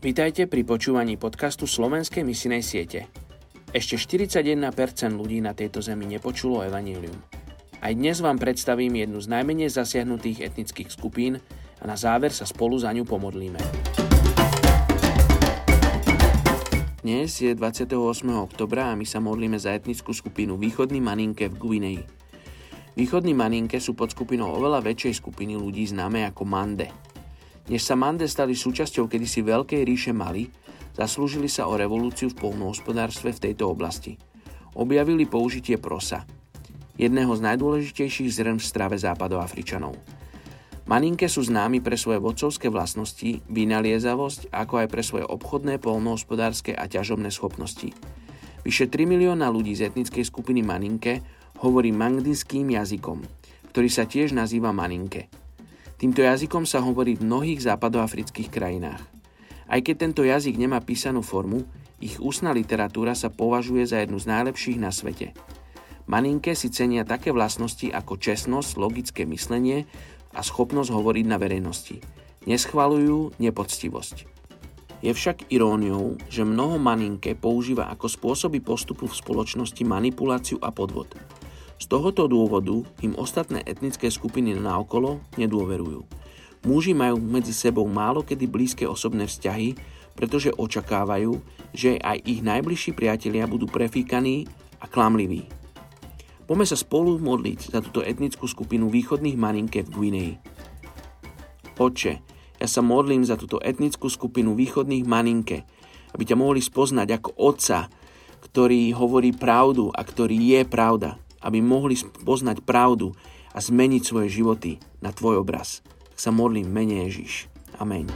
Vítajte pri počúvaní podcastu Slovenskej misinej siete. Ešte 41% ľudí na tejto zemi nepočulo evanílium. Aj dnes vám predstavím jednu z najmenej zasiahnutých etnických skupín a na záver sa spolu za ňu pomodlíme. Dnes je 28. oktobra a my sa modlíme za etnickú skupinu Východný Maninke v Guineji. Východní Maninke sú pod skupinou oveľa väčšej skupiny ľudí známe ako Mande. Než sa Mande stali súčasťou kedysi veľkej ríše Mali, zaslúžili sa o revolúciu v polnohospodárstve v tejto oblasti. Objavili použitie prosa, jedného z najdôležitejších zrn v strave západoafričanov. Maninke sú známi pre svoje vodcovské vlastnosti, vynaliezavosť, ako aj pre svoje obchodné, polnohospodárske a ťažobné schopnosti. Vyše 3 milióna ľudí z etnickej skupiny Maninke hovorí mangdinským jazykom, ktorý sa tiež nazýva Maninke. Týmto jazykom sa hovorí v mnohých západoafrických krajinách. Aj keď tento jazyk nemá písanú formu, ich ústna literatúra sa považuje za jednu z najlepších na svete. Maninke si cenia také vlastnosti ako čestnosť, logické myslenie a schopnosť hovoriť na verejnosti. Neschvalujú nepoctivosť. Je však iróniou, že mnoho maninke používa ako spôsoby postupu v spoločnosti manipuláciu a podvod. Z tohoto dôvodu im ostatné etnické skupiny naokolo nedôverujú. Muži majú medzi sebou málo kedy blízke osobné vzťahy, pretože očakávajú, že aj ich najbližší priatelia budú prefíkaní a klamliví. Poďme sa spolu modliť za túto etnickú skupinu východných maninke v Guinei. Oče, ja sa modlím za túto etnickú skupinu východných maninke, aby ťa mohli spoznať ako otca, ktorý hovorí pravdu a ktorý je pravda aby mohli poznať pravdu a zmeniť svoje životy na Tvoj obraz. Tak sa modlím mene Ježiš. Amen.